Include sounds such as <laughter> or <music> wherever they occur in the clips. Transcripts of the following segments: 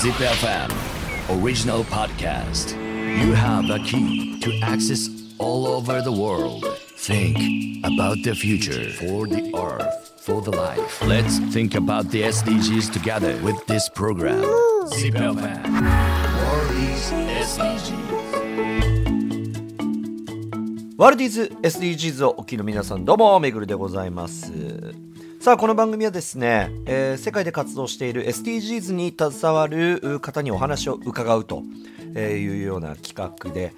Zip FM original podcast. You have a key to access all over the world. Think about the future for the earth, for the life. Let's think about the SDGs together with this program. Zip FM World is SDGs. ワールディーズ SDGs をお聞きの皆さんどうもめぐるでございます さあこの番組はですね、えー世界で活動している SDGs に携わる方にお話を伺うというような企画で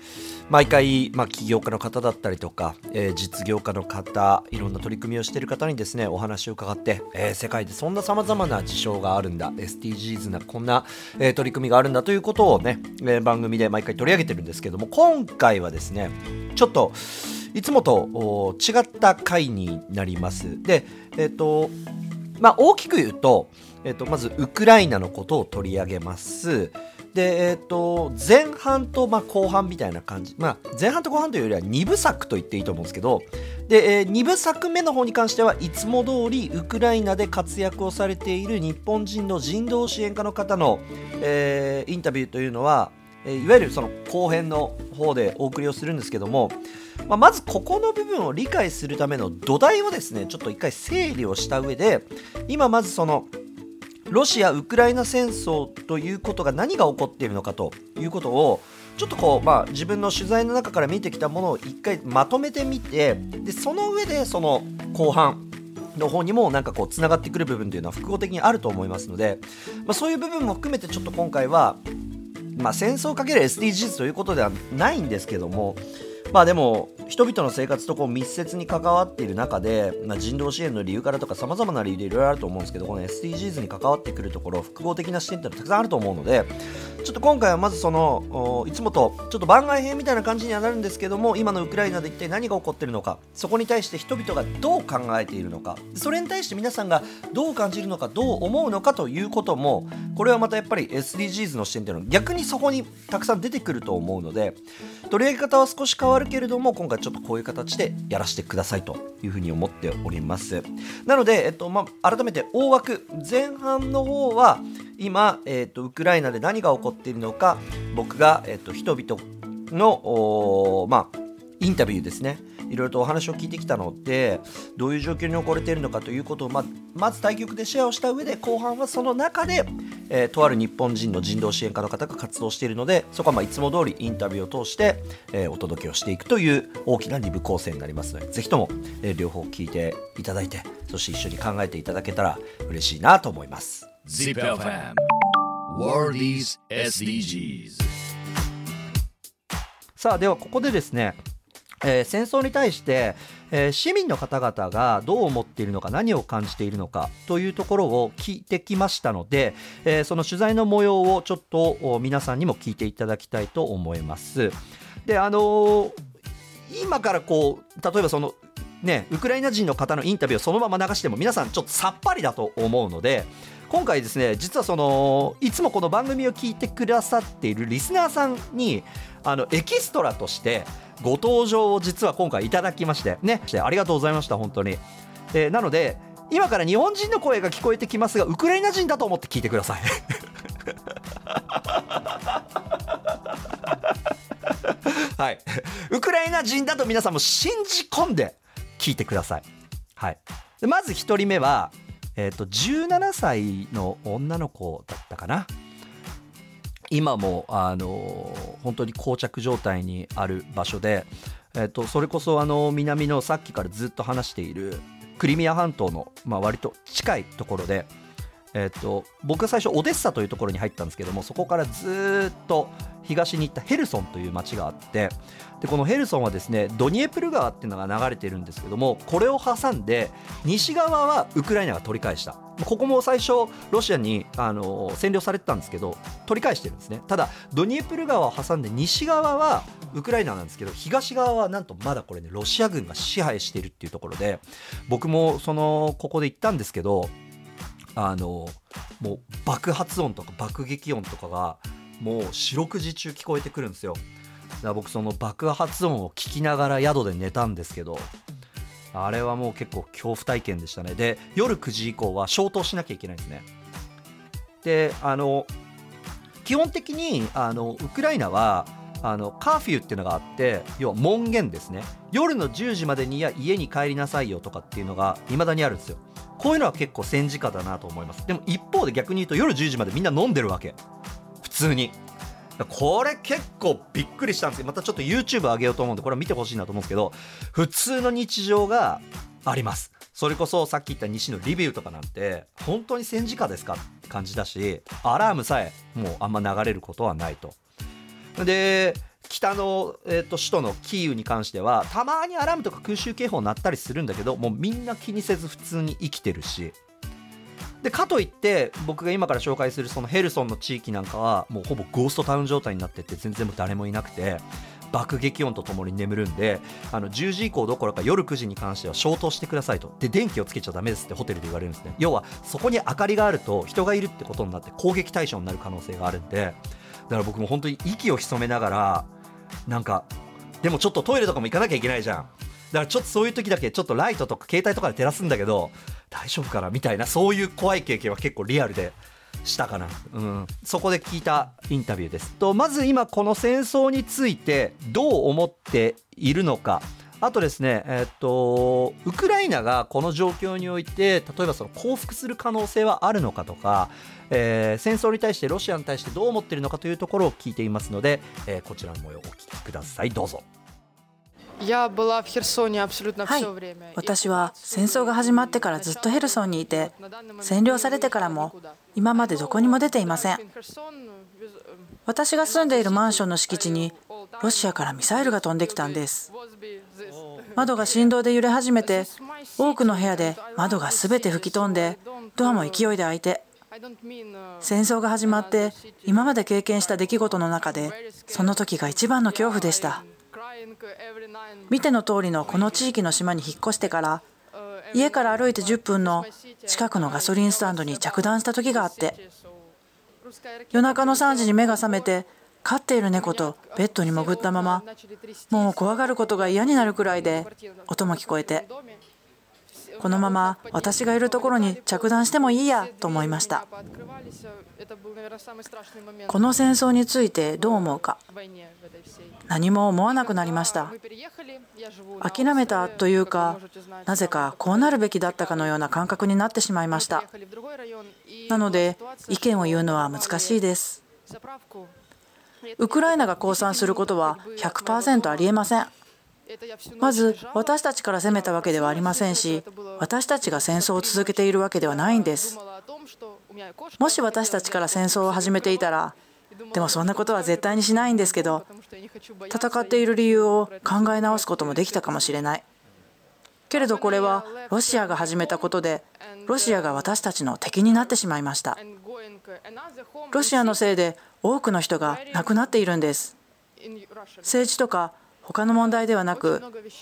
毎回、まあ、起業家の方だったりとか、えー実業家の方いろんな取り組みをしている方にですねお話を伺って、えー世界でそんなさまざまな事象があるんだ SDGs なこんな、えー取り組みがあるんだということをね、えー番組で毎回取り上げてるんですけども今回はですねちょっといつもと違った回になります。で、えっ、と、まあ、大きく言うと、えっ、と、まず、ウクライナのことを取り上げます。で、えっ、と、前半と、まあ、後半みたいな感じ。まあ、前半と後半というよりは2部作と言っていいと思うんですけど、で、え2部作目の方に関してはいつも通りウクライナで活躍をされている日本人の人道支援家の方の、えーインタビューというのは、いわゆるその後編の方でお送りをするんですけども、まあ、まずここの部分を理解するための土台をですねちょっと一回整理をした上で今まずそのロシア・ウクライナ戦争ということが何が起こっているのかということをちょっとこう、まあ、自分の取材の中から見てきたものを一回まとめてみてでその上でその後半の方にもなんかこうつながってくる部分というのは複合的にあると思いますので、まあ、そういう部分も含めてちょっと今回はまあ、戦争かける SDGs ということではないんですけどもまあでも人々の生活とこう密接に関わっている中で、まあ、人道支援の理由からとかさまざまな理由でいろいろあると思うんですけどこの SDGs に関わってくるところ複合的な視点ってのはたくさんあると思うのでちょっと今回はまずそのいつもとちょっと番外編みたいな感じにはなるんですけども今のウクライナで一体何が起こっているのかそこに対して人々がどう考えているのかそれに対して皆さんがどう感じるのかどう思うのかということもこれはまたやっぱり SDGs の視点っていうのは逆にそこにたくさん出てくると思うので取り上げ方は少し変わるけれども今回ちょっとこういう形でやらせてくださいというふうに思っております。なので、えっとまあ、改めて大枠前半の方は今、えっと、ウクライナで何が起こっているのか僕が、えっと、人々のまあインタビューですね。いろいろとお話を聞いてきたのでどういう状況に置かれているのかということをままず対局でシェアをした上で後半はその中で、えーとある日本人の人道支援家の方が活動しているのでそこはまあいつも通りインタビューを通して、えーお届けをしていくという大きな2部構成になりますのでぜひとも、えー両方聞いていただいてそして一緒に考えていただけたら嬉しいなと思います。SDGs. さあではここでですね、えー戦争に対して、えー市民の方々がどう思っているのか何を感じているのかというところを聞いてきましたので、えーその取材の模様をちょっと皆さんにも聞いていただきたいと思います。であの今からこう例えばそのね、ウクライナ人の方のインタビューをそのまま流しても皆さんちょっとさっぱりだと思うので今回ですね実はそのいつもこの番組を聞いてくださっているリスナーさんにあのエキストラとしてご登場を実は今回いただきましてねしてありがとうございました本当に、えーなので今から日本人の声が聞こえてきますがウクライナ人だと思って聞いてください <laughs> はい、ウクライナ人だと皆さんも信じ込んで聞いてください。はい、まず1人目は、えー、と17歳の女の子だったかな。今も、あの本当に膠着状態にある場所で、えっ、とそれこそあの南のさっきからずっと話しているクリミア半島の、まあ、割と近いところで、えー、と僕が最初オデッサというところに入ったんですけどもそこからずっと東に行ったヘルソンという町があってでこのヘルソンはですねドニエプル川っていうのが流れてるんですけどもこれを挟んで西側はウクライナが取り返した。ここも最初ロシアにあの占領されてたんですけど取り返してるんですね。ただドニエプル川を挟んで西側はウクライナなんですけど東側はなんとまだこれねロシア軍が支配しているっていうところで僕もそのここで行ったんですけどあのもう爆発音とか爆撃音とかがもう四六時中聞こえてくるんですよ。だから僕その爆発音を聞きながら宿で寝たんですけどあれはもう結構恐怖体験でしたね。で夜9時以降は消灯しなきゃいけないんですね。であの基本的にあのウクライナはあのカーフィーっていうのがあって要は門限ですね。夜の10時までにや家に帰りなさいよとかっていうのが未だにあるんですよ。こういうのは結構戦時下だなと思います。でも一方で逆に言うと夜10時までみんな飲んでるわけ。普通に。これ結構びっくりしたんですけどまたちょっと YouTube 上げようと思うんでこれは見てほしいなと思うんですけど普通の日常があります。それこそさっき言った西のリビウとかなんて本当に戦時下ですかって感じだしアラームさえもうあんま流れることはないと。で北の、えーと、首都のキーウに関してはたまにアラームとか空襲警報鳴ったりするんだけどもうみんな気にせず普通に生きてるし。でかといって僕が今から紹介するそのヘルソンの地域なんかはもうほぼゴーストタウン状態になってて全然も誰もいなくて爆撃音とともに眠るんであの10時以降どころか夜9時に関しては消灯してくださいと。で電気をつけちゃダメですってホテルで言われるんですね。要はそこに明かりがあると人がいるってことになって攻撃対象になる可能性があるんで。だから僕も本当に息を潜めながらなんかでもちょっとトイレとかも行かなきゃいけないじゃん。だからちょっとそういう時だけちょっとライトとか携帯とかで照らすんだけど大丈夫かなみたいなそういう怖い経験は結構リアルでしたかな、うん、そこで聞いたインタビューです。とまず今この戦争についてどう思っているのか。あとですね、えっと、ウクライナがこの状況において、例えばその降伏する可能性はあるのかとか、えー、戦争に対してロシアに対してどう思っているのかというところを聞いていますので、えー、こちらの模様をお聞きください。どうぞ。はい、私は戦争が始まってからずっとヘルソンにいて占領されてからも今までどこにも出ていません私が住んでいるマンションの敷地にロシアからミサイルが飛んできたんです。窓が振動で揺れ始めて多くの部屋で窓が全て吹き飛んでドアも勢いで開いて戦争が始まって今まで経験した出来事の中でその時が一番の恐怖でした。見ての通りのこの地域の島に引っ越してから家から歩いて10分の近くのガソリンスタンドに着弾した時があって夜中の3時に目が覚めて飼っている猫とベッドに潜ったままもう怖がることが嫌になるくらいで音も聞こえてこのまま私がいるところに着弾してもいいやと思いました。この戦争についてどう思うか。何も思わなくなりました。諦めたというかなぜかこうなるべきだったかのような感覚になってしまいました。なので意見を言うのは難しいです。ウクライナが降参することは100%ありえません。まず私たちから攻めたわけではありませんし私たちが戦争を続けているわけではないんです。もし私たちから戦争を始めていたらでもそんなことは絶対にしないんですけど戦っている理由を考え直すこともできたかもしれない。けれどこれはロシアが始めたことでロシアが私たちの敵になってしまいました。ロシアのせいで多くの人が亡くなっているんです。政治とか他の問題ではなく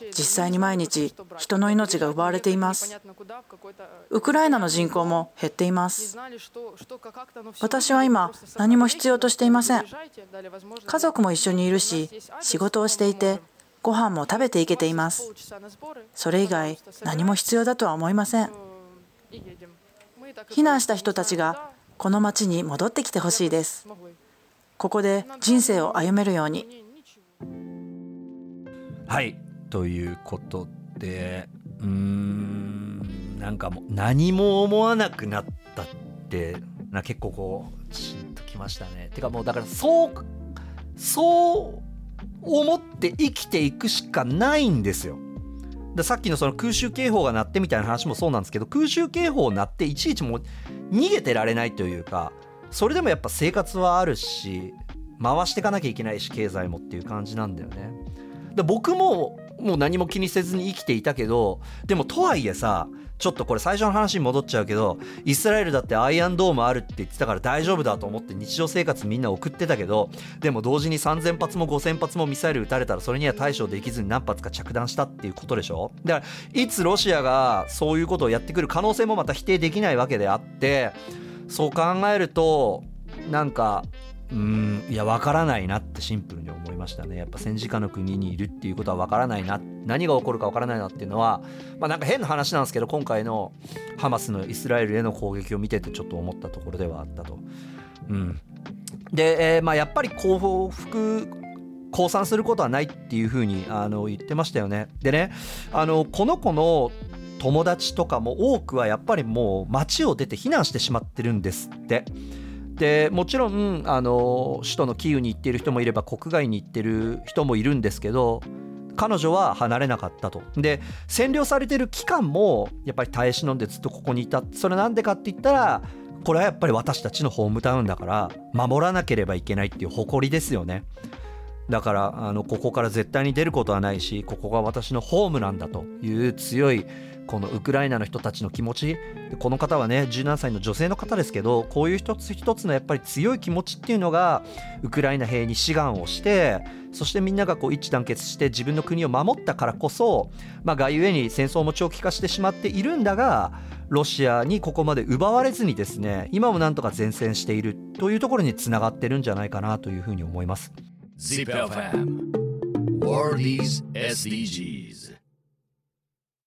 実際に毎日人の命が奪われています。ウクライナの人口も減っています。私は今何も必要としていません。家族も一緒にいるし仕事をしていてご飯も食べていけています。それ以外何も必要だとは思いません。避難した人たちがこの町に戻ってきてほしいです。ここで人生を歩めるように。はいということでうーんなんかもう何も思わなくなったってな結構こうしんときましたね。てかもうだからそうそう思って生きていくしかないんですよ。でさっきのその空襲警報が鳴ってみたいな話もそうなんですけど空襲警報鳴っていちいちもう逃げてられないというかそれでもやっぱ生活はあるし回していかなきゃいけないし経済もっていう感じなんだよね。で僕ももう何も気にせずに生きていたけどでもとはいえさちょっとこれ最初の話に戻っちゃうけどイスラエルだってアイアンドームあるって言ってたから大丈夫だと思って日常生活みんな送ってたけどでも同時に3000発も5000発もミサイル撃たれたらそれには対処できずに何発か着弾したっていうことでしょ？だからいつロシアがそういうことをやってくる可能性もまた否定できないわけであってそう考えるとなんかうんいや分からないなってシンプルに思いましたねやっぱ戦時下の国にいるっていうことは分からないな何が起こるか分からないなっていうのはまあなんか変な話なんですけど今回のハマスのイスラエルへの攻撃を見ててちょっと思ったところではあったと。うんで、えーまあ、やっぱり幸福降参することはないっていうふうにあの言ってましたよね。でねあのこの子の友達とかも多くはやっぱりもう街を出て避難してしまってるんですって。でもちろんあの首都のキーウに行っている人もいれば国外に行ってる人もいるんですけど彼女は離れなかったと。で占領されてる期間もやっぱり耐え忍んでずっとここにいたそれなんでかって言ったらこれはやっぱり私たちのホームタウンだから守らなければいけないっていう誇りですよね。だからあのここから絶対に出ることはないしここが私のホームなんだという強いこのウクライナの人たちの気持ちこの方はね17歳の女性の方ですけどこういう一つ一つのやっぱり強い気持ちっていうのがウクライナ兵に志願をしてそしてみんながこう一致団結して自分の国を守ったからこそ、まあ、がゆえに戦争も長期化してしまっているんだがロシアにここまで奪われずにですね今もなんとか前線しているというところにつながってるんじゃないかなというふうに思います。Zip FM. Worldies SDG.